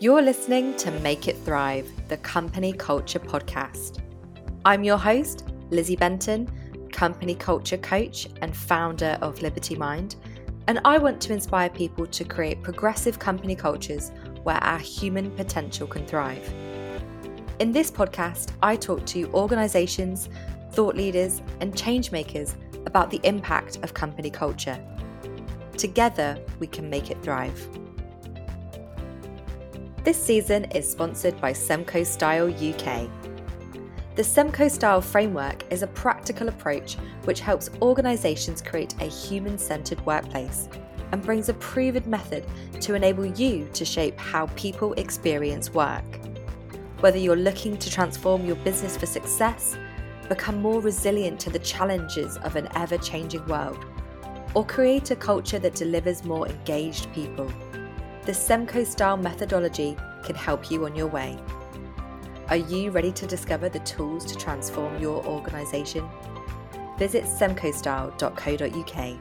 You're listening to Make It Thrive, the company culture podcast. I'm your host, Lizzie Benton, company culture coach and founder of Liberty Mind, and I want to inspire people to create progressive company cultures where our human potential can thrive. In this podcast, I talk to organizations, thought leaders, and change makers about the impact of company culture. Together, we can make it thrive. This season is sponsored by Semco Style UK. The Semco Style framework is a practical approach which helps organisations create a human centred workplace and brings a proven method to enable you to shape how people experience work. Whether you're looking to transform your business for success, become more resilient to the challenges of an ever changing world, or create a culture that delivers more engaged people, the Semco style methodology can help you on your way. Are you ready to discover the tools to transform your organisation? Visit semcostyle.co.uk.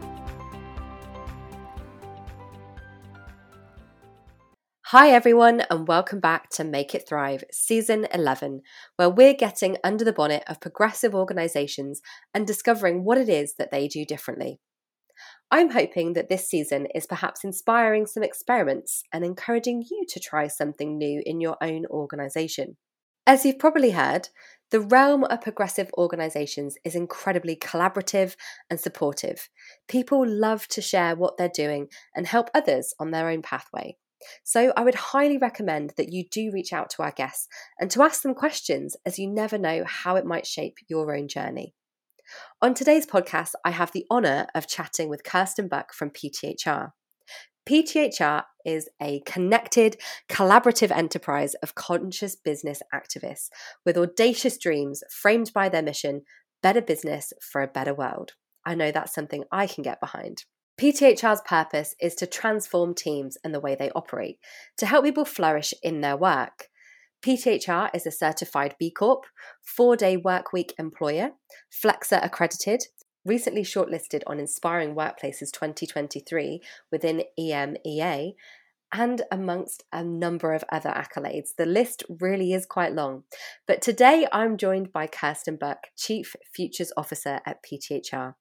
Hi, everyone, and welcome back to Make It Thrive, Season 11, where we're getting under the bonnet of progressive organisations and discovering what it is that they do differently. I'm hoping that this season is perhaps inspiring some experiments and encouraging you to try something new in your own organisation. As you've probably heard, the realm of progressive organisations is incredibly collaborative and supportive. People love to share what they're doing and help others on their own pathway. So, I would highly recommend that you do reach out to our guests and to ask them questions as you never know how it might shape your own journey. On today's podcast, I have the honour of chatting with Kirsten Buck from PTHR. PTHR is a connected, collaborative enterprise of conscious business activists with audacious dreams framed by their mission better business for a better world. I know that's something I can get behind. PTHR's purpose is to transform teams and the way they operate, to help people flourish in their work. PTHR is a certified B Corp, four day workweek employer, Flexa accredited, recently shortlisted on Inspiring Workplaces 2023 within EMEA, and amongst a number of other accolades. The list really is quite long. But today I'm joined by Kirsten Buck, Chief Futures Officer at PTHR.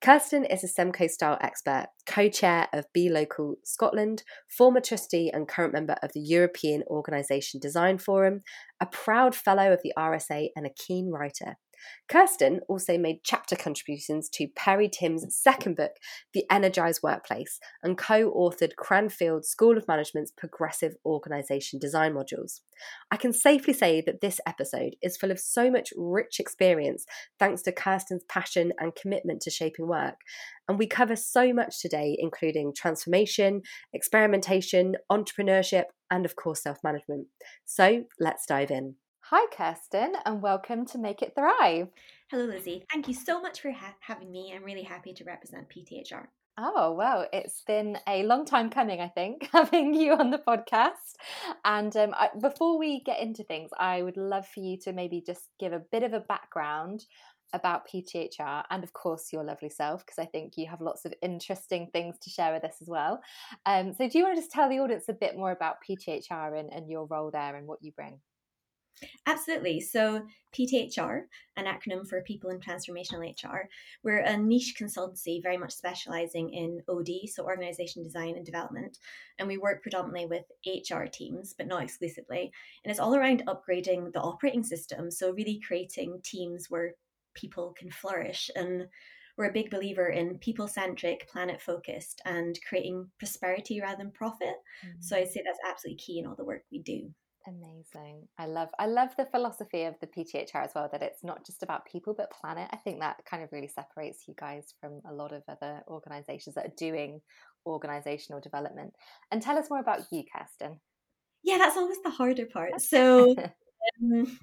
Kirsten is a Semco style expert, co chair of B Local Scotland, former trustee and current member of the European Organisation Design Forum, a proud fellow of the RSA, and a keen writer. Kirsten also made chapter contributions to Perry Timms' second book, The Energized Workplace, and co authored Cranfield School of Management's Progressive Organisation Design modules. I can safely say that this episode is full of so much rich experience thanks to Kirsten's passion and commitment to shaping work. And we cover so much today, including transformation, experimentation, entrepreneurship, and of course, self management. So let's dive in. Hi, Kirsten, and welcome to Make It Thrive. Hello, Lizzie. Thank you so much for ha- having me. I'm really happy to represent PTHR. Oh, well, it's been a long time coming, I think, having you on the podcast. And um, I, before we get into things, I would love for you to maybe just give a bit of a background about PTHR and, of course, your lovely self, because I think you have lots of interesting things to share with us as well. Um, so, do you want to just tell the audience a bit more about PTHR and, and your role there and what you bring? Absolutely. So, PTHR, an acronym for People in Transformational HR, we're a niche consultancy very much specializing in OD, so organization design and development. And we work predominantly with HR teams, but not exclusively. And it's all around upgrading the operating system. So, really creating teams where people can flourish. And we're a big believer in people centric, planet focused, and creating prosperity rather than profit. Mm-hmm. So, I'd say that's absolutely key in all the work we do. Amazing. I love I love the philosophy of the PTHR as well that it's not just about people but planet. I think that kind of really separates you guys from a lot of other organizations that are doing organizational development. And tell us more about you, Kirsten. Yeah, that's always the harder part. So um,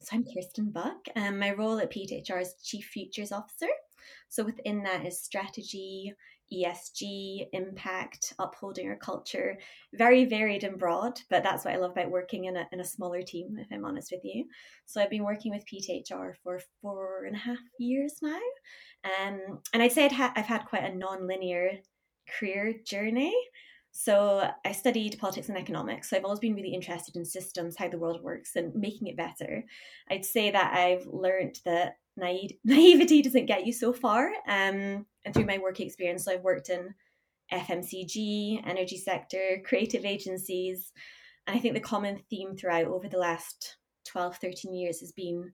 so I'm Kirsten Buck and my role at PTHR is Chief Futures Officer. So within that is strategy, ESG, impact, upholding our culture, very varied and broad, but that's what I love about working in a, in a smaller team, if I'm honest with you. So I've been working with PTHR for four and a half years now. Um, and I'd say I'd ha- I've had quite a non linear career journey. So I studied politics and economics. So I've always been really interested in systems, how the world works, and making it better. I'd say that I've learned that naive, naivety doesn't get you so far. Um, and through my work experience, so I've worked in FMCG, energy sector, creative agencies. And I think the common theme throughout over the last 12, 13 years has been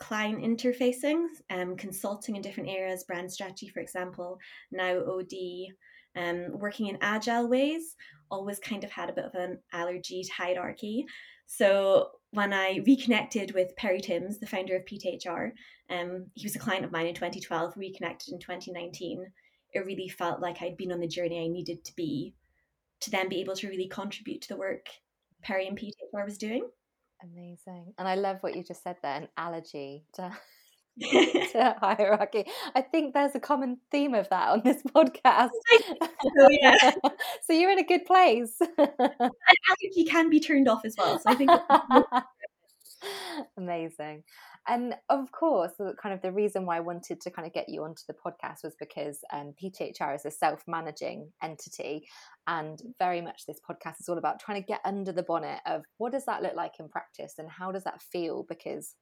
client interfacing, um, consulting in different areas, brand strategy, for example, now OD, um, working in agile ways, always kind of had a bit of an allergy to hierarchy. So when I reconnected with Perry Timms, the founder of PTHR, um, he was a client of mine in 2012, reconnected in 2019. It really felt like I'd been on the journey I needed to be to then be able to really contribute to the work Perry and PTHR was doing. Amazing. And I love what you just said there an allergy to to hierarchy. I think there's a common theme of that on this podcast. Oh, yeah. so you're in a good place. And allergy can be turned off as well. So I think amazing. And of course, kind of the reason why I wanted to kind of get you onto the podcast was because um, PTHR is a self-managing entity, and very much this podcast is all about trying to get under the bonnet of what does that look like in practice and how does that feel because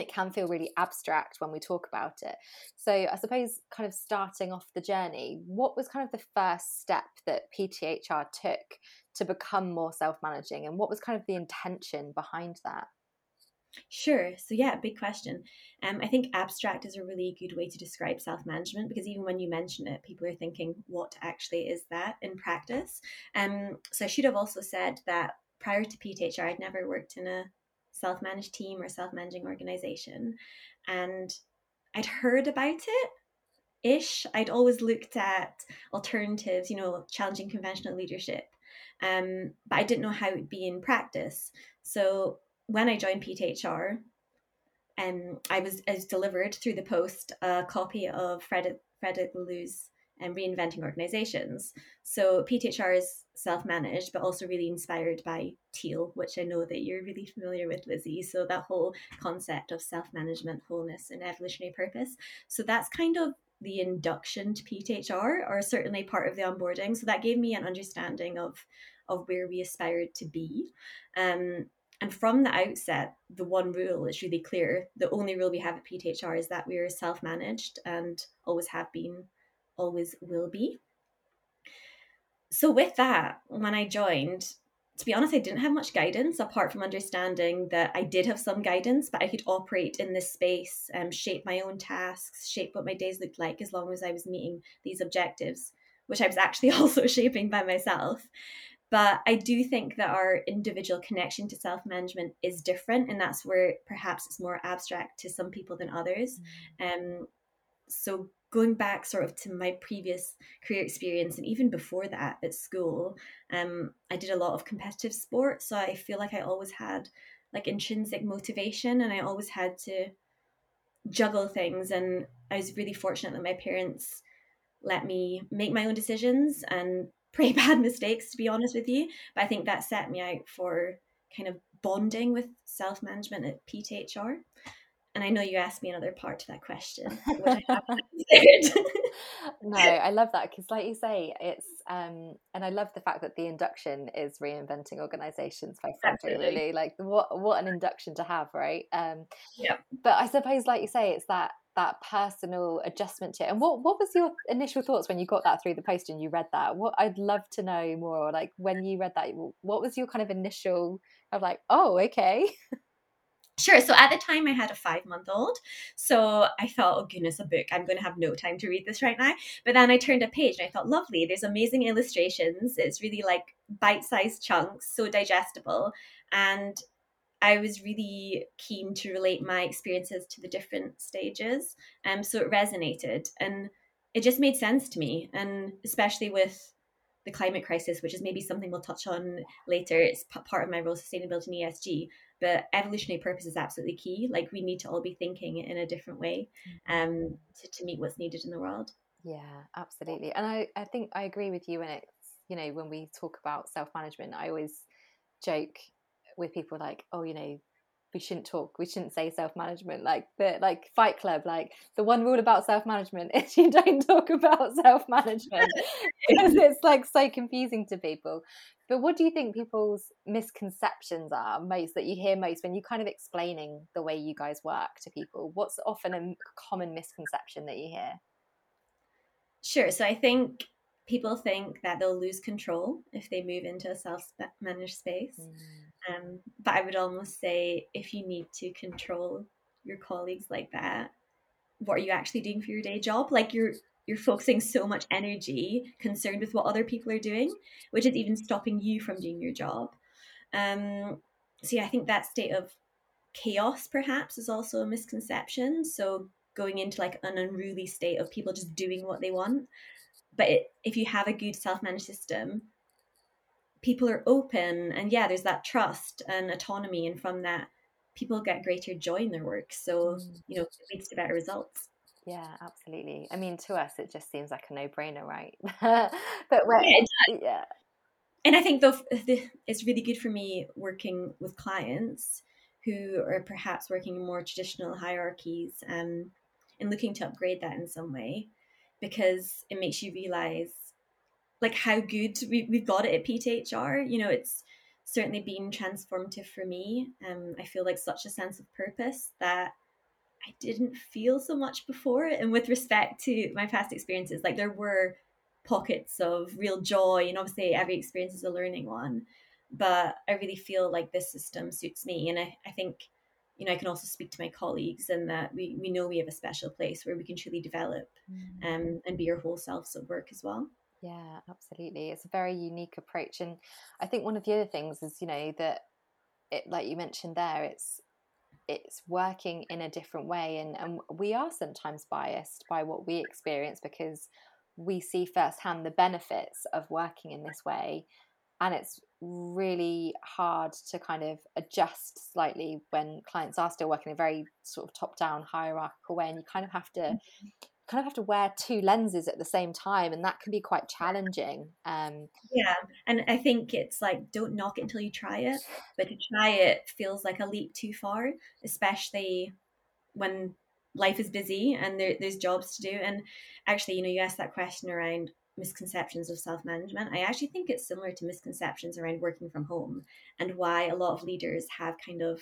it can feel really abstract when we talk about it. So, I suppose, kind of starting off the journey, what was kind of the first step that PTHR took to become more self managing, and what was kind of the intention behind that? Sure. So, yeah, big question. Um, I think abstract is a really good way to describe self management because even when you mention it, people are thinking, what actually is that in practice? Um, so, I should have also said that prior to PTHR, I'd never worked in a self managed team or self managing organization. And I'd heard about it ish. I'd always looked at alternatives, you know, challenging conventional leadership. Um, but I didn't know how it would be in practice. So when I joined PTHR, um, I was, I was delivered through the post a copy of Frederic, Frederic Laloux's and reinventing organizations. So PTHR is self-managed, but also really inspired by Teal, which I know that you're really familiar with, Lizzie. So that whole concept of self-management, wholeness, and evolutionary purpose. So that's kind of the induction to PTHR, or certainly part of the onboarding. So that gave me an understanding of of where we aspired to be. Um, and from the outset, the one rule is really clear. The only rule we have at PTHR is that we are self managed and always have been always will be. So, with that, when I joined, to be honest, I didn't have much guidance apart from understanding that I did have some guidance, but I could operate in this space, um, shape my own tasks, shape what my days looked like as long as I was meeting these objectives, which I was actually also shaping by myself. But I do think that our individual connection to self management is different, and that's where perhaps it's more abstract to some people than others. Mm. Um, so going back sort of to my previous career experience and even before that at school um, i did a lot of competitive sport so i feel like i always had like intrinsic motivation and i always had to juggle things. And i was really fortunate that my parents let me make my own decisions and pretty bad mistakes to be honest with you. But i think that set me out for kind of bonding with self-management at pthr and I know you asked me another part to that question, which I no, I love that because, like you say, it's um, and I love the fact that the induction is reinventing organisations by. Like, what what an induction to have, right? Um, yeah. But I suppose, like you say, it's that that personal adjustment to it. And what what was your initial thoughts when you got that through the post and you read that? What I'd love to know more. Like when you read that, what was your kind of initial of like, oh, okay. Sure. So at the time, I had a five month old. So I thought, oh, goodness, a book. I'm going to have no time to read this right now. But then I turned a page and I thought, lovely. There's amazing illustrations. It's really like bite sized chunks, so digestible. And I was really keen to relate my experiences to the different stages. Um, so it resonated and it just made sense to me. And especially with the climate crisis, which is maybe something we'll touch on later. It's part of my role, sustainability and ESG but evolutionary purpose is absolutely key. Like we need to all be thinking in a different way mm-hmm. um to, to meet what's needed in the world. Yeah absolutely. And i i think i agree with you and it's you know when we talk about self-management i always joke with people like oh you know we shouldn't talk we shouldn't say self-management like the like fight club like the one rule about self-management is you don't talk about self-management. Because it's like so confusing to people. But what do you think people's misconceptions are most that you hear most when you're kind of explaining the way you guys work to people? What's often a common misconception that you hear? Sure so i think people think that they'll lose control if they move into a self-managed space. Mm. Um, but I would almost say if you need to control your colleagues like that, what are you actually doing for your day job? Like you're you're focusing so much energy concerned with what other people are doing, which is even stopping you from doing your job. Um, so yeah, I think that state of chaos perhaps is also a misconception. So going into like an unruly state of people just doing what they want. But it, if you have a good self-managed system, people are open and yeah there's that trust and autonomy and from that people get greater joy in their work. So mm. you know it leads to better results. Yeah absolutely. I mean to us it just seems like a no-brainer right? But when, yeah, yeah. And i think though it's really good for me working with clients who are perhaps working in more traditional hierarchies um, and looking to upgrade that in some way because it makes you realize like how good we, we've got it at PTHR. You know, it's certainly been transformative for me. Um, I feel like such a sense of purpose that I didn't feel so much before. And with respect to my past experiences, like there were pockets of real joy, and obviously every experience is a learning one. But I really feel like this system suits me. And I, I think, you know, I can also speak to my colleagues and that we, we know we have a special place where we can truly develop mm. um, and be our whole selves at work as well. Yeah, absolutely. It's a very unique approach. And I think one of the other things is, you know, that it like you mentioned there, it's it's working in a different way and, and we are sometimes biased by what we experience because we see firsthand the benefits of working in this way and it's really hard to kind of adjust slightly when clients are still working in a very sort of top down hierarchical way and you kind of have to mm-hmm kind of have to wear two lenses at the same time and that can be quite challenging um yeah and i think it's like don't knock it until you try it but to try it feels like a leap too far especially when life is busy and there, there's jobs to do and actually you know you asked that question around misconceptions of self-management. I actually think it's similar to misconceptions around working from home and why a lot of leaders have kind of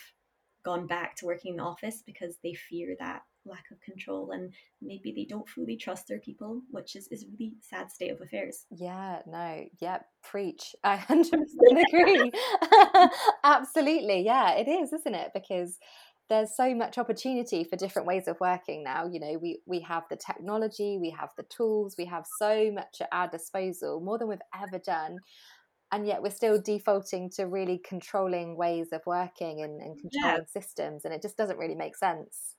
gone back to working in the office because they fear that lack of control and maybe they don't fully trust their people which is, is a really sad state of affairs. Yeah no yeah preach. I 100% agree. Absolutely yeah it is isn't it? Because there's so much opportunity for different ways of working now you know we we have the technology we have the tools we have so much at our disposal more than we've ever done and yet we're still defaulting to really controlling ways of working and, and controlling yeah. systems and it just doesn't really make sense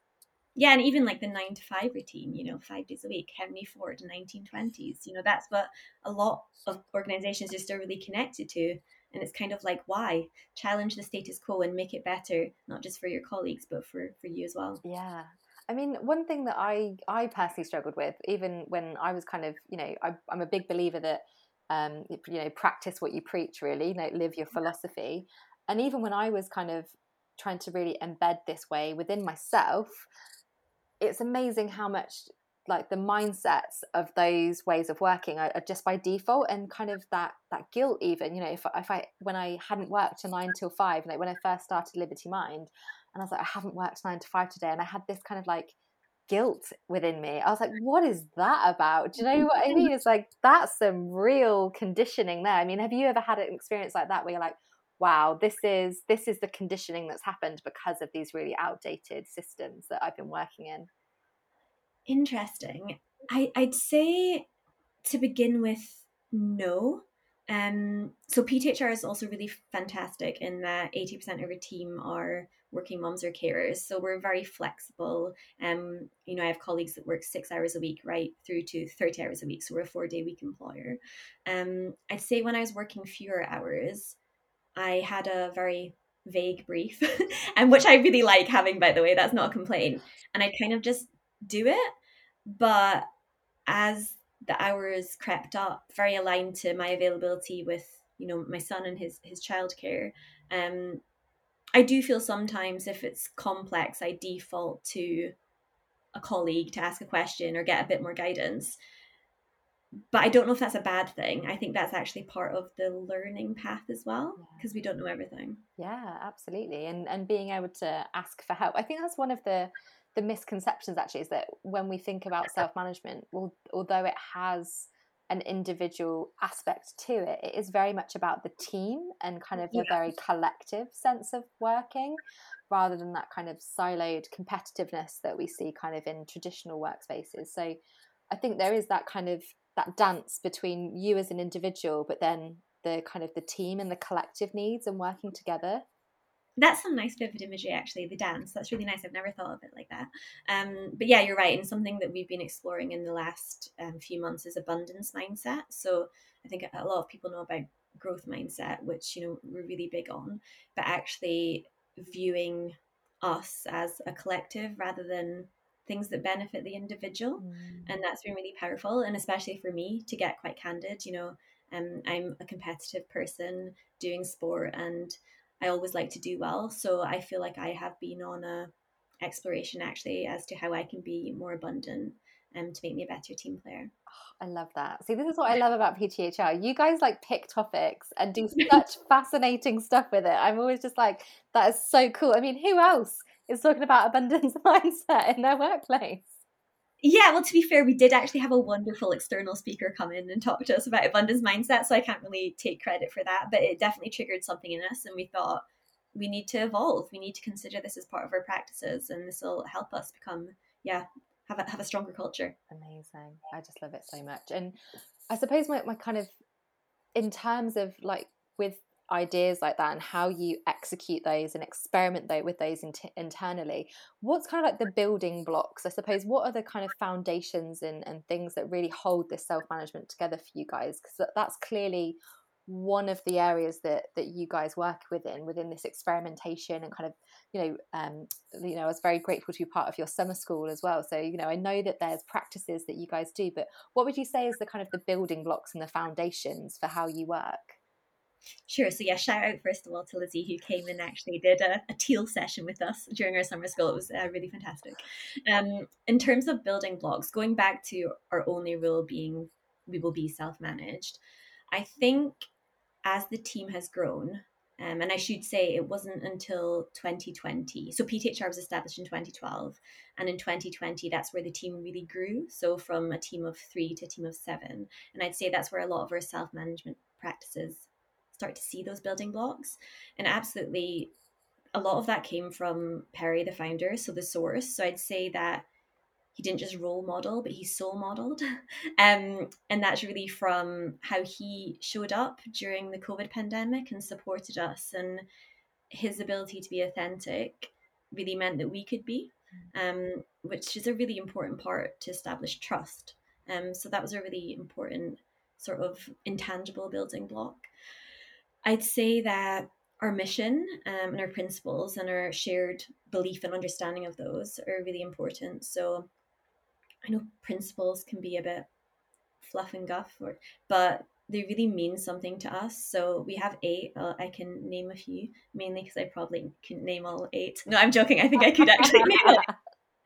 yeah, and even like the nine to five routine, you know, five days a week, Henry Ford, 1920s, you know, that's what a lot of organizations are still really connected to. And it's kind of like, why challenge the status quo and make it better, not just for your colleagues, but for, for you as well. Yeah. I mean, one thing that I, I personally struggled with, even when I was kind of, you know, I, I'm a big believer that, um, you know, practice what you preach, really, you know, live your philosophy. And even when I was kind of trying to really embed this way within myself, it's amazing how much like the mindsets of those ways of working are, are, just by default and kind of that that guilt even you know if, if i when i hadn't worked a nine till five like when i first started liberty mind and i was like i haven't worked nine to five today and i had this kind of like guilt within me. I was like what is that about? Do you know what i mean? It's like that's some real conditioning there. I mean have you ever had an experience like that where you're like wow this is this is the conditioning that's happened because of these really outdated systems that i've been working in interesting I, i'd say to begin with no um, so PTHR is also really fantastic in that 80% of our team are working moms or carers. So we're very flexible. Um, you know, I have colleagues that work six hours a week, right through to 30 hours a week. So we're a four day week employer. Um, I'd say when I was working fewer hours, I had a very vague brief, and which I really like having, by the way, that's not a complaint. And I kind of just do it. But as the hours crept up, very aligned to my availability with, you know, my son and his his childcare, um, I do feel sometimes if it's complex, I default to a colleague to ask a question or get a bit more guidance. But I don't know if that's a bad thing. I think that's actually part of the learning path as well because yeah. we don't know everything. Yeah, absolutely. And and being able to ask for help. I think that's one of the the misconceptions actually is that when we think about self-management, well, although it has an individual aspect to it. It is very much about the team and kind of yeah. a very collective sense of working rather than that kind of siloed competitiveness that we see kind of in traditional workspaces. So I think there is that kind of that dance between you as an individual, but then the kind of the team and the collective needs and working together. That's some nice vivid imagery actually the dance. That's really nice. I've never thought of it like that. Um, but yeah you're right. And something that we've been exploring in the last um, few months is abundance mindset. So i think a lot of people know about growth mindset which you know we're really big on. But actually viewing us as a collective rather than things that benefit the individual mm. and that's been really powerful and especially for me to get quite candid you know um, i'm a competitive person doing sport and I always like to do well. So I feel like I have been on a exploration actually as to how I can be more abundant and um, to make me a better team player. Oh, I love that. See, this is what I love about PTHR. You guys like pick topics and do such fascinating stuff with it. I'm always just like, that is so cool. I mean, who else is talking about abundance mindset in their workplace? yeah, well, to be fair, we did actually have a wonderful external speaker come in and talk to us about abundance mindset. So I can't really take credit for that, but it definitely triggered something in us. And we thought we need to evolve. We need to consider this as part of our practices, and this will help us become, yeah, have a, have a stronger culture. Amazing. I just love it so much. And I suppose my, my kind of, in terms of like with ideas like that and how you execute those and experiment though with those in- internally what's kind of like the building blocks? I suppose what are the kind of foundations and, and things that really hold this self-management together for you guys? Because that's clearly one of the areas that that you guys work within within this experimentation and kind of you know um you know i was very grateful to be part of your summer school as well. So you know i know that there's practices that you guys do but what would you say is the kind of the building blocks and the foundations for how you work Sure. So yeah, shout out first of all to Lizzie who came and actually did a, a teal session with us during our summer school. It was uh, really fantastic. Um, in terms of building blocks, going back to our only rule being we will be self-managed, I think as the team has grown, um, and I should say it wasn't until 2020. So PTHR was established in 2012, and in 2020 that's where the team really grew. So from a team of three to a team of seven, and I'd say that's where a lot of our self-management practices start to see those building blocks. And absolutely, a lot of that came from Perry, the founder, so the source. So I'd say that he didn't just role model, but he soul modeled. um, and that's really from how he showed up during the COVID pandemic and supported us. And his ability to be authentic really meant that we could be, um, which is a really important part to establish trust. Um, so that was a really important sort of intangible building block. I'd say that our mission um, and our principles and our shared belief and understanding of those are really important. So I know principles can be a bit fluff and guff, or, but they really mean something to us. So we have eight. Uh, I can name a few, mainly because I probably couldn't name all eight. No, I'm joking. I think I could actually name it.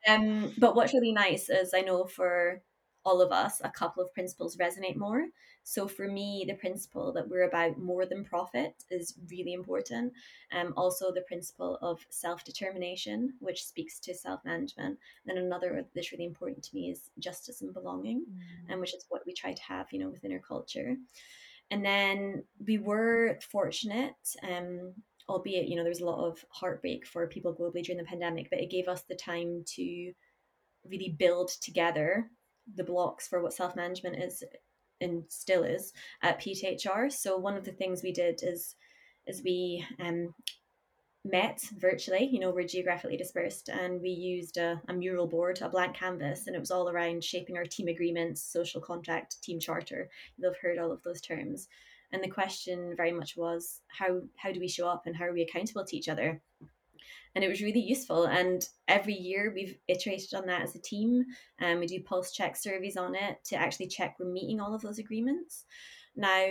Um, but what's really nice is I know for all of us, a couple of principles resonate more. So for me, the principle that we're about more than profit is really important. Um, also the principle of self-determination, which speaks to self-management. Then another that's really important to me is justice and belonging, mm. and which is what we try to have, you know, within our culture. And then we were fortunate, um, albeit you know there was a lot of heartbreak for people globally during the pandemic, but it gave us the time to really build together the blocks for what self management is and still is at PTHR. So one of the things we did is is we um, met virtually. You know, we're geographically dispersed, and we used a, a, mural board, a blank canvas, and it was all around shaping our team agreements, social contract, team charter. You'll have heard all of those terms. And the question very much was how how do we show up and how are we accountable to each other? And it was really useful. And every year we've iterated on that as a team, and we do pulse check surveys on it to actually check we're meeting all of those agreements. Now,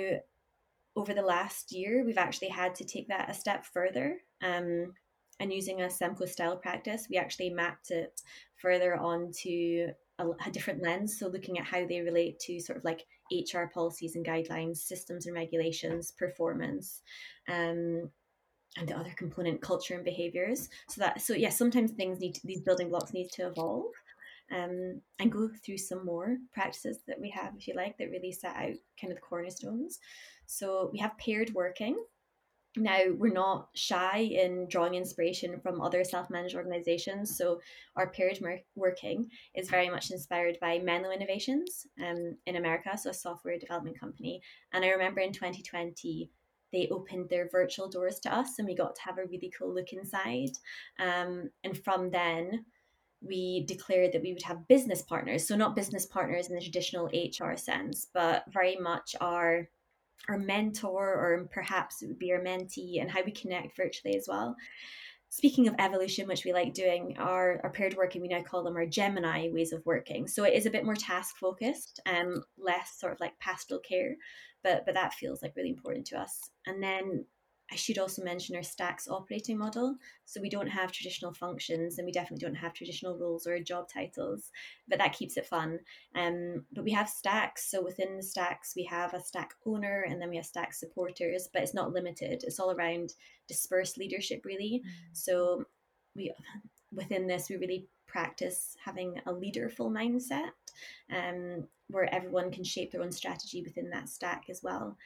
over the last year, we've actually had to take that a step further. Um, and using a Semco style practice, we actually mapped it further onto a, a, different lens. So looking at how they relate to sort of like HR policies and guidelines, systems and regulations, performance, um, and the other component, culture and behaviors. So that so yeah, sometimes things need to, these building blocks need to evolve. Um, and go through some more practices that we have, if you like, that really set out kind of the cornerstones. So we have paired working, now we're not shy in drawing inspiration from other self-managed organizations so our paired working is very much inspired by menlo innovations um, in america so a software development company and i remember in 2020 they opened their virtual doors to us and we got to have a really cool look inside. Um, and from then we declared that we would have business partners. So not business partners in the traditional hr sense but very much our our mentor or perhaps it would be our mentee and how we connect virtually as well. Speaking of evolution which we like doing our, our paired working we now call them our gemini ways of working. So it is a bit more task focused and less sort of like pastoral care but but that feels like really important to us and then I should also mention our stacks operating model. So we don't have traditional functions and we definitely don't have traditional roles or job titles, but that keeps it fun. Um, but we have stacks. So within the stacks, we have a stack owner and then we have stack supporters, but it's not limited. It's all around dispersed leadership, really. Mm-hmm. So we within this, we really practice having a leaderful mindset um, where everyone can shape their own strategy within that stack as well.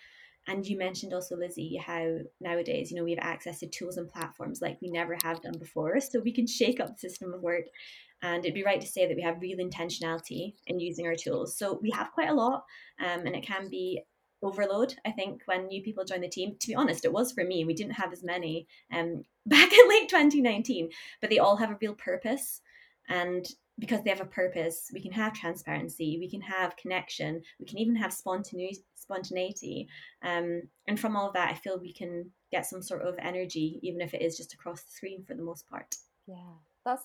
And you mentioned also, Lizzie, how nowadays, you know, we have access to tools and platforms like we never have done before. So we can shake up the system of work. And it'd be right to say that we have real intentionality in using our tools. So we have quite a lot, um, and it can be overload i think when new people join the team to be honest it was for me we didn't have as many um, back in late 2019 but they all have a real purpose and because they have a purpose we can have transparency we can have connection we can even have spontaneity spontaneity. Um, and from all of that i feel we can get some sort of energy even if it is just across the screen for the most part. Yeah that's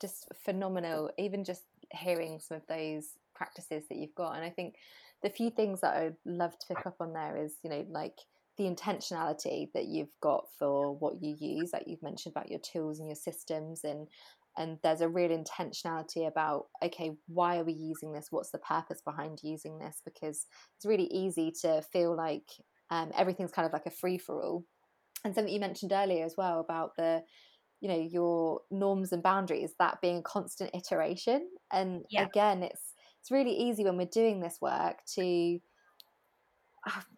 just phenomenal even just hearing some of those practices that you've got. And i think the few things that i'd love to pick up on there is you know like the intentionality that you've got for what you use like you've mentioned about your tools and your systems and and there's a real intentionality about okay why are we using this? What's the purpose behind using this? Because it's really easy to feel like um, everything's kind of like a free for all and something you mentioned earlier as well about the you know your norms and boundaries that being a constant iteration. And yeah. again it's it's really easy when we're doing this work to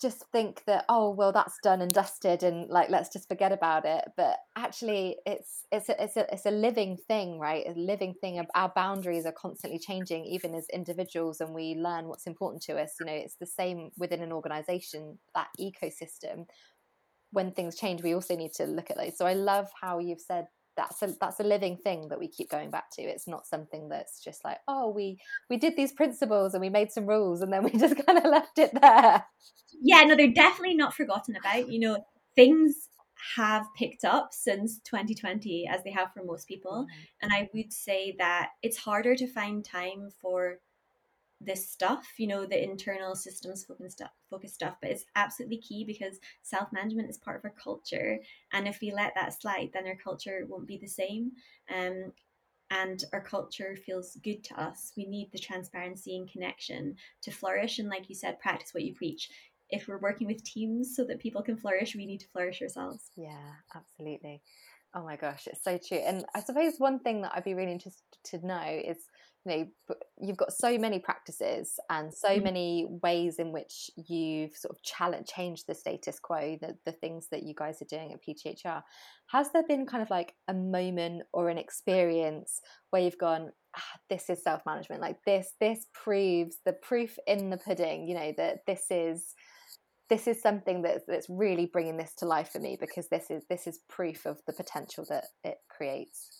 just think that oh well that's done and dusted and like let's just forget about it. But actually it's it's a, it's a, it's a living thing right? A living thing our boundaries are constantly changing even as individuals and we learn what's important to us. You know it's the same within an organization that ecosystem. When things change we also need to look at those. So i love how you've said that's a that's a living thing that we keep going back to. It's not something that's just like oh we we did these principles and we made some rules and then we just kind of left it there. Yeah no they're definitely not forgotten about. You know things have picked up since 2020 as they have for most people. Mm-hmm. and i would say that it's harder to find time for this stuff, you know, the internal systems focus stuff, focus stuff, but it's absolutely key because self management is part of our culture, and if we let that slide, then our culture won't be the same. Um, and our culture feels good to us. We need the transparency and connection to flourish, and like you said, practice what you preach. If we're working with teams so that people can flourish, we need to flourish ourselves. Yeah, absolutely. Oh my gosh, it's so true. And I suppose one thing that I'd be really interested to know is you know you've got so many practices and so mm-hmm. many ways in which you've sort of challenge changed the status quo the, the things that you guys are doing at pthr has there been kind of like a moment or an experience where you've gone ah, this is self-management like this this proves the proof in the pudding you know that this is this is something that's that's really bringing this to life for me because this is this is proof of the potential that it creates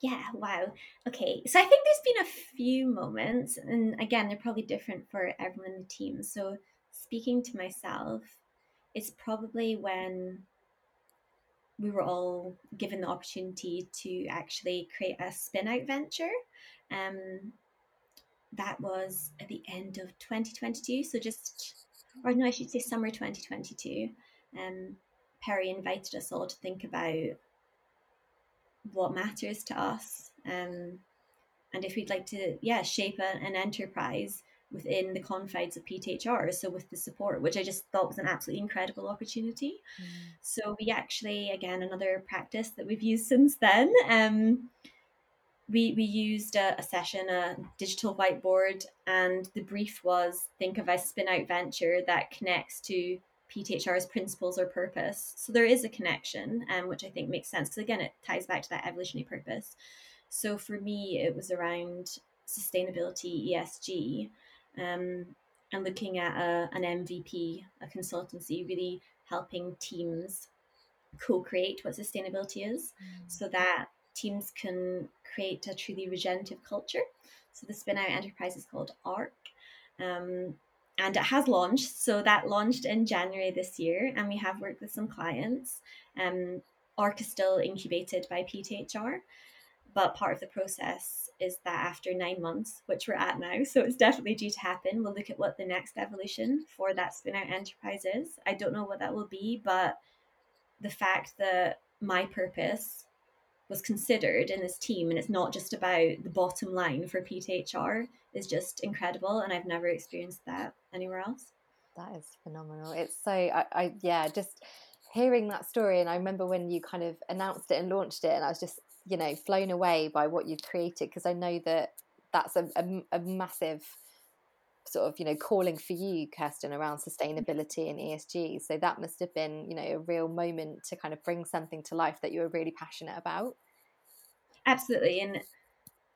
yeah, wow. Okay, so I think there's been a few moments, and again, they're probably different for everyone in the team. So, speaking to myself, it's probably when we were all given the opportunity to actually create a spin out venture. Um, that was at the end of 2022, so just, or no, I should say summer 2022. Um, Perry invited us all to think about what matters to us um, and if we'd like to yeah shape a, an enterprise within the confines of PTHR, so with the support, which I just thought was an absolutely incredible opportunity. Mm. So we actually, again, another practice that we've used since then. Um, we, we used a, a, session, a digital whiteboard, and the brief was think of a spin out venture that connects to PTHR's principles or purpose. So there is a connection, um, which I think makes sense because again, it ties back to that evolutionary purpose. So for me, it was around sustainability, ESG, um, and looking at a, an MVP, a consultancy, really helping teams co-create what sustainability is, mm. so that teams can create a truly regenerative culture. So the spin out enterprise is called ARC. Um, and it has launched. So that launched in January this year, and we have worked with some clients. Um, ARC is still incubated by PTHR, but part of the process is that after nine months, which we're at now, so it's definitely due to happen, we'll look at what the next evolution for that spin out enterprise is. I don't know what that will be, but the fact that my purpose was considered in this team and it's not just about the bottom line for PTHR is just incredible and I've never experienced that anywhere else. That is phenomenal. It's so I, I yeah, just hearing that story and I remember when you kind of announced it and launched it and I was just you know blown away by what you've created because I know that that's a, a, a, massive sort of you know calling for you Kirsten around mm. sustainability and ESG so that must have been you know a real moment to kind of bring something to life that you were really passionate about absolutely and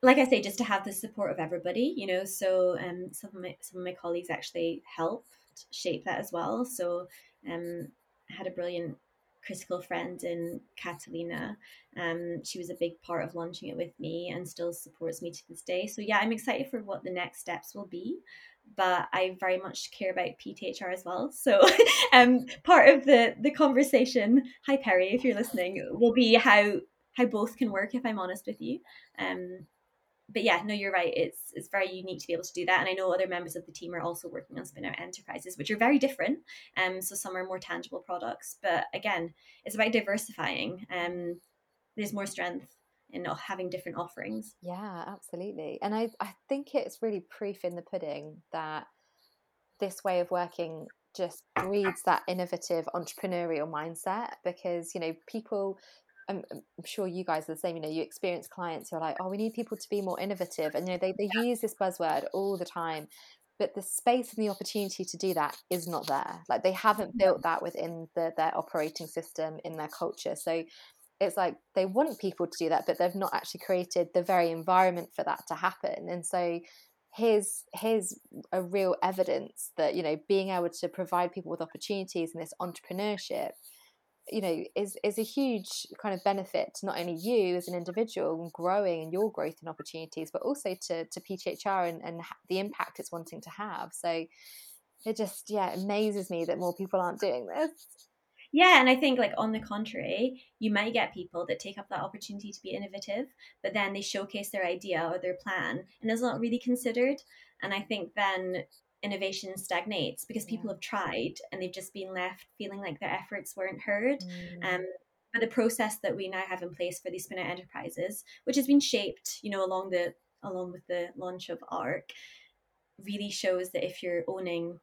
like I say just to have the support of everybody you know so um some of my some of my colleagues actually helped shape that as well so um I had a brilliant critical friend in Catalina. Um, she was a big part of launching it with me and still supports me to this day. So yeah, I'm excited for what the next steps will be. But I very much care about PTHR as well. So um, part of the the conversation, hi Perry, if you're listening, will be how how both can work. If I'm honest with you, um, but yeah, no, you're right. It's it's very unique to be able to do that. And I know other members of the team are also working on spin out enterprises, which are very different. Um, so some are more tangible products, but again, it's about diversifying. Um, there's more strength in having different offerings. Yeah, absolutely. And I I think it's really proof in the pudding that this way of working just breeds that innovative entrepreneurial mindset because you know people I'm, I'm, sure you guys are the same. You know, you experience clients who are like, "Oh, we need people to be more innovative," and you know, they they use this buzzword all the time, but the space and the opportunity to do that is not there. Like they haven't mm-hmm. built that within the, their operating system in their culture. So it's like they want people to do that, but they've not actually created the very environment for that to happen. And so here's here's a real evidence that you know being able to provide people with opportunities and this entrepreneurship you know is is a huge kind of benefit to not only you as an individual and growing and your growth and opportunities but also to to PTHR and, and the impact it's wanting to have. So it just yeah amazes me that more people aren't doing this. Yeah and i think like on the contrary you might get people that take up that opportunity to be innovative but then they showcase their idea or their plan and it's not really considered. And i think then innovation stagnates because people yeah. have tried and they've just been left feeling like their efforts weren't heard. Mm. Um, but the process that we now have in place for these spin out enterprises, which has been shaped, you know, along the along with the launch of ARC, really shows that if you're owning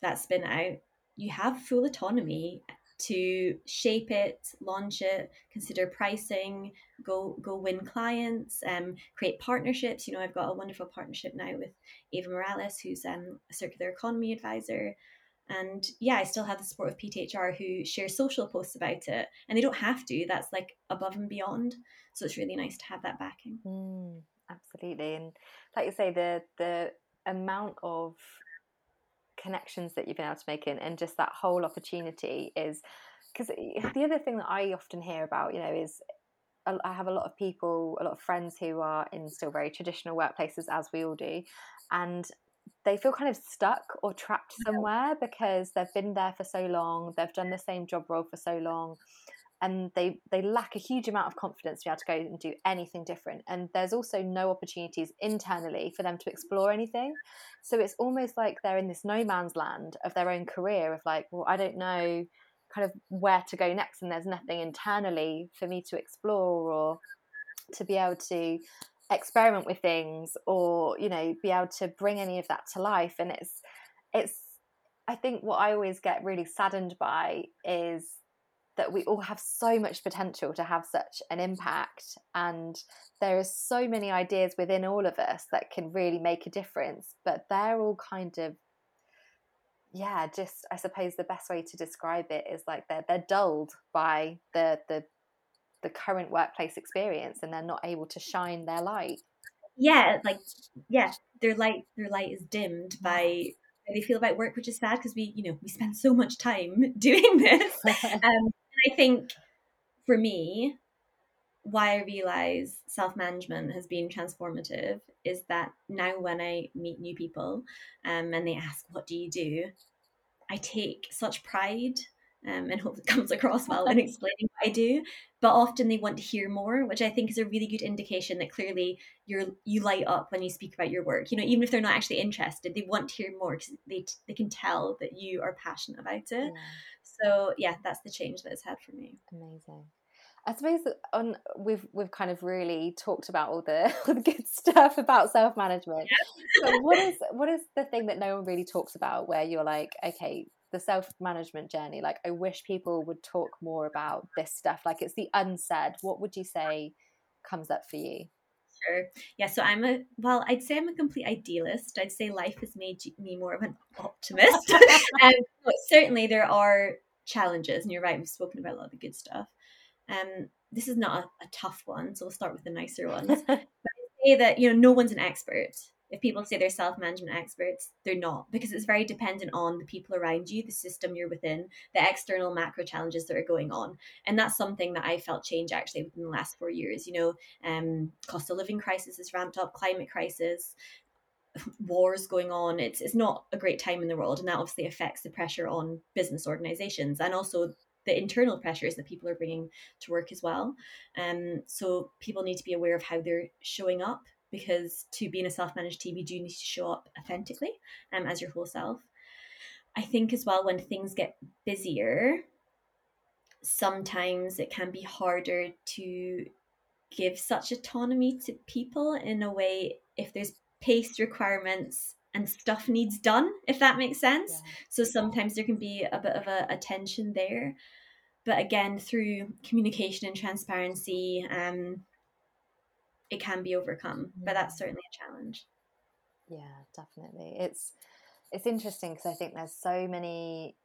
that spin out, you have full autonomy to shape it, launch it, consider pricing, go go win clients, um, create partnerships. You know, I've got a wonderful partnership now with Ava Morales, who's um, a circular economy advisor. And yeah, I still have the support of PTHR who share social posts about it, and they don't have to. That's like above and beyond. So it's really nice to have that backing. Mm, absolutely, and like you say, the the amount of connections that you've been able to make in and just that whole opportunity is because eh, the other thing that I often hear about, you know, is I have a lot of people, a lot of friends who are in still very traditional workplaces, as we all do, and they feel kind of stuck or trapped somewhere because they've been there for so long, they've done the same job role for so long, and they they lack a huge amount of confidence to be able to go and do anything different. And there's also no opportunities internally for them to explore anything. So it's almost like they're in this no man's land of their own career of like well i don't know kind of where to go next and there's nothing internally for me to explore or to be able to experiment with things or you know be able to bring any of that to life. And it's it's i think what i always get really saddened by is that we all have so much potential to have such an impact and there are so many ideas within all of us that can really make a difference but they're all kind of yeah just i suppose the best way to describe it is like they're they're dulled by the the the current workplace experience and they're not able to shine their light. Yeah like yeah their light their light is dimmed by how they feel about work which is sad because we you know we spend so much time doing this. Um, i think for me why i realize self-management has been transformative is that now when i meet new people um, and they ask what do you do i take such pride um, and hope it comes across well in explaining what I do. But often they want to hear more, which I think is a really good indication that clearly you're you light up when you speak about your work. You know, even if they're not actually interested, they want to hear more because they they can tell that you are passionate about it. Yeah. So yeah, that's the change that it's had for me. Amazing. I suppose on we've we've kind of really talked about all the, all the good stuff about self management. Yeah. so what is what is the thing that no one really talks about where you're like, okay, the self management journey like i wish people would talk more about this stuff like it's the unsaid what would you say comes up for you sure yeah so i'm a well i'd say i'm a complete idealist i'd say life has made me more of an optimist um, but certainly there are challenges and you're right we've spoken about a lot of the good stuff um this is not a, a tough one so we'll start with the nicer ones but i say that you know no one's an expert if people say they're self management experts, they're not because it's very dependent on the people around you, the system you're within, the external macro challenges that are going on. And that's something that I felt change actually within the last four years. You know, um, cost of living crisis has ramped up, climate crisis, wars going on. It's, it's not a great time in the world. And that obviously affects the pressure on business organizations and also the internal pressures that people are bringing to work as well. Um, so people need to be aware of how they're showing up because to be in a self-managed team you do need to show up authentically um, as your whole self i think as well when things get busier sometimes it can be harder to give such autonomy to people in a way if there's pace requirements and stuff needs done if that makes sense. Yeah. so sometimes there can be a bit of a, a tension there. But again through communication and transparency um, it can be overcome but that's certainly a challenge. Yeah definitely. It's it's interesting because i think there's so many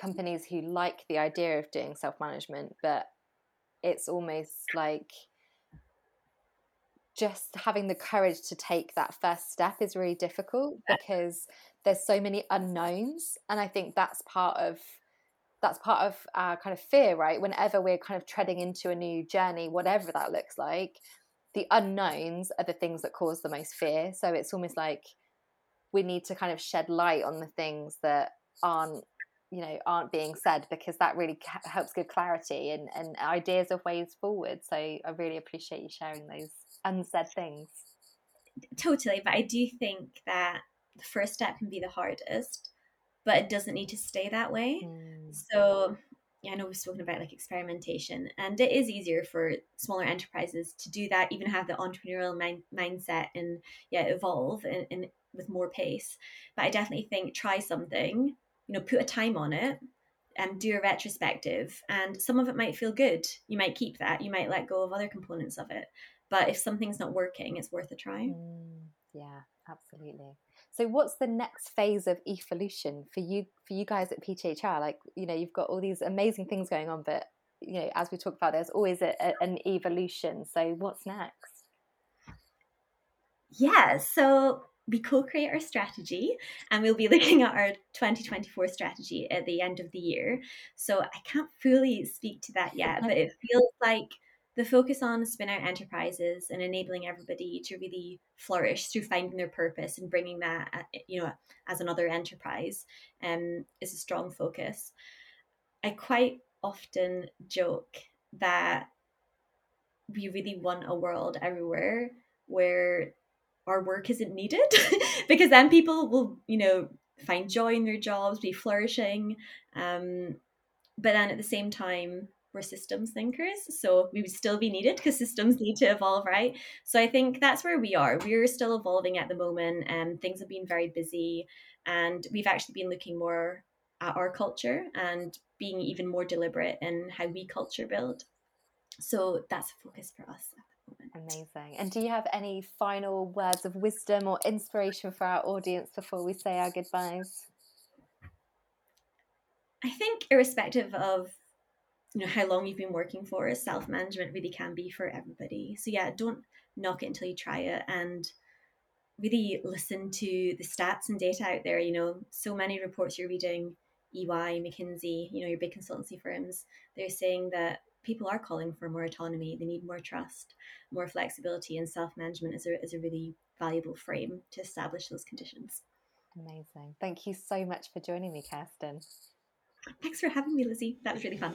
companies who like the idea of doing self-management but it's almost like just having the courage to take that first step is really difficult because there's so many unknowns and i think that's part of that's part of our kind of fear right? Whenever we're kind of treading into a new journey whatever that looks like the unknowns are the things that cause the most fear. So it's almost like we need to kind of shed light on the things that aren't you know aren't being said because that really helps give clarity and, and ideas of ways forward. So i really appreciate you sharing those unsaid things totally but i do think that the first step can be the hardest but it doesn't need to stay that way mm. so yeah, I know we've spoken about like experimentation, and it is easier for smaller enterprises to do that, even have the entrepreneurial mind- mindset and yeah, evolve and, and with more pace. But I definitely think try something, you know, put a time on it and do a retrospective, and some of it might feel good. You might keep that, you might let go of other components of it. But if something's not working, it's worth a try. Mm, yeah, absolutely. So what's the next phase of evolution for you for you guys at PTHR? Like, you know, you've got all these amazing things going on, but you know, as we talk about, there's always a, a, an evolution. So what's next? Yeah, so we co-create our strategy and we'll be looking at our 2024 strategy at the end of the year. So I can't fully speak to that yet, but it feels like the focus on spin out enterprises and enabling everybody to really flourish through finding their purpose and bringing that uh, you know as another enterprise um, is a strong focus. I quite often joke that we really want a world everywhere where our work isn't needed because then people will you know find joy in their jobs be flourishing um, but then at the same time, we're systems thinkers, so we would still be needed because systems need to evolve, right? So I think that's where we are. We're still evolving at the moment, and things have been very busy, and we've actually been looking more at our culture and being even more deliberate in how we culture build. So that's a focus for us Amazing. And do you have any final words of wisdom or inspiration for our audience before we say our goodbyes? I think, irrespective of you know how long you've been working for, self management really can be for everybody. So yeah, don't knock it until you try it, and really listen to the stats and data out there. You know, so many reports you're reading, EY, McKinsey, you know, your big consultancy firms, they're saying that people are calling for more autonomy. They need more trust, more flexibility, and self management is a, is a really valuable frame to establish those conditions. Amazing. Thank you so much for joining me, Kirsten. Thanks for having me, Lizzie. That was really fun.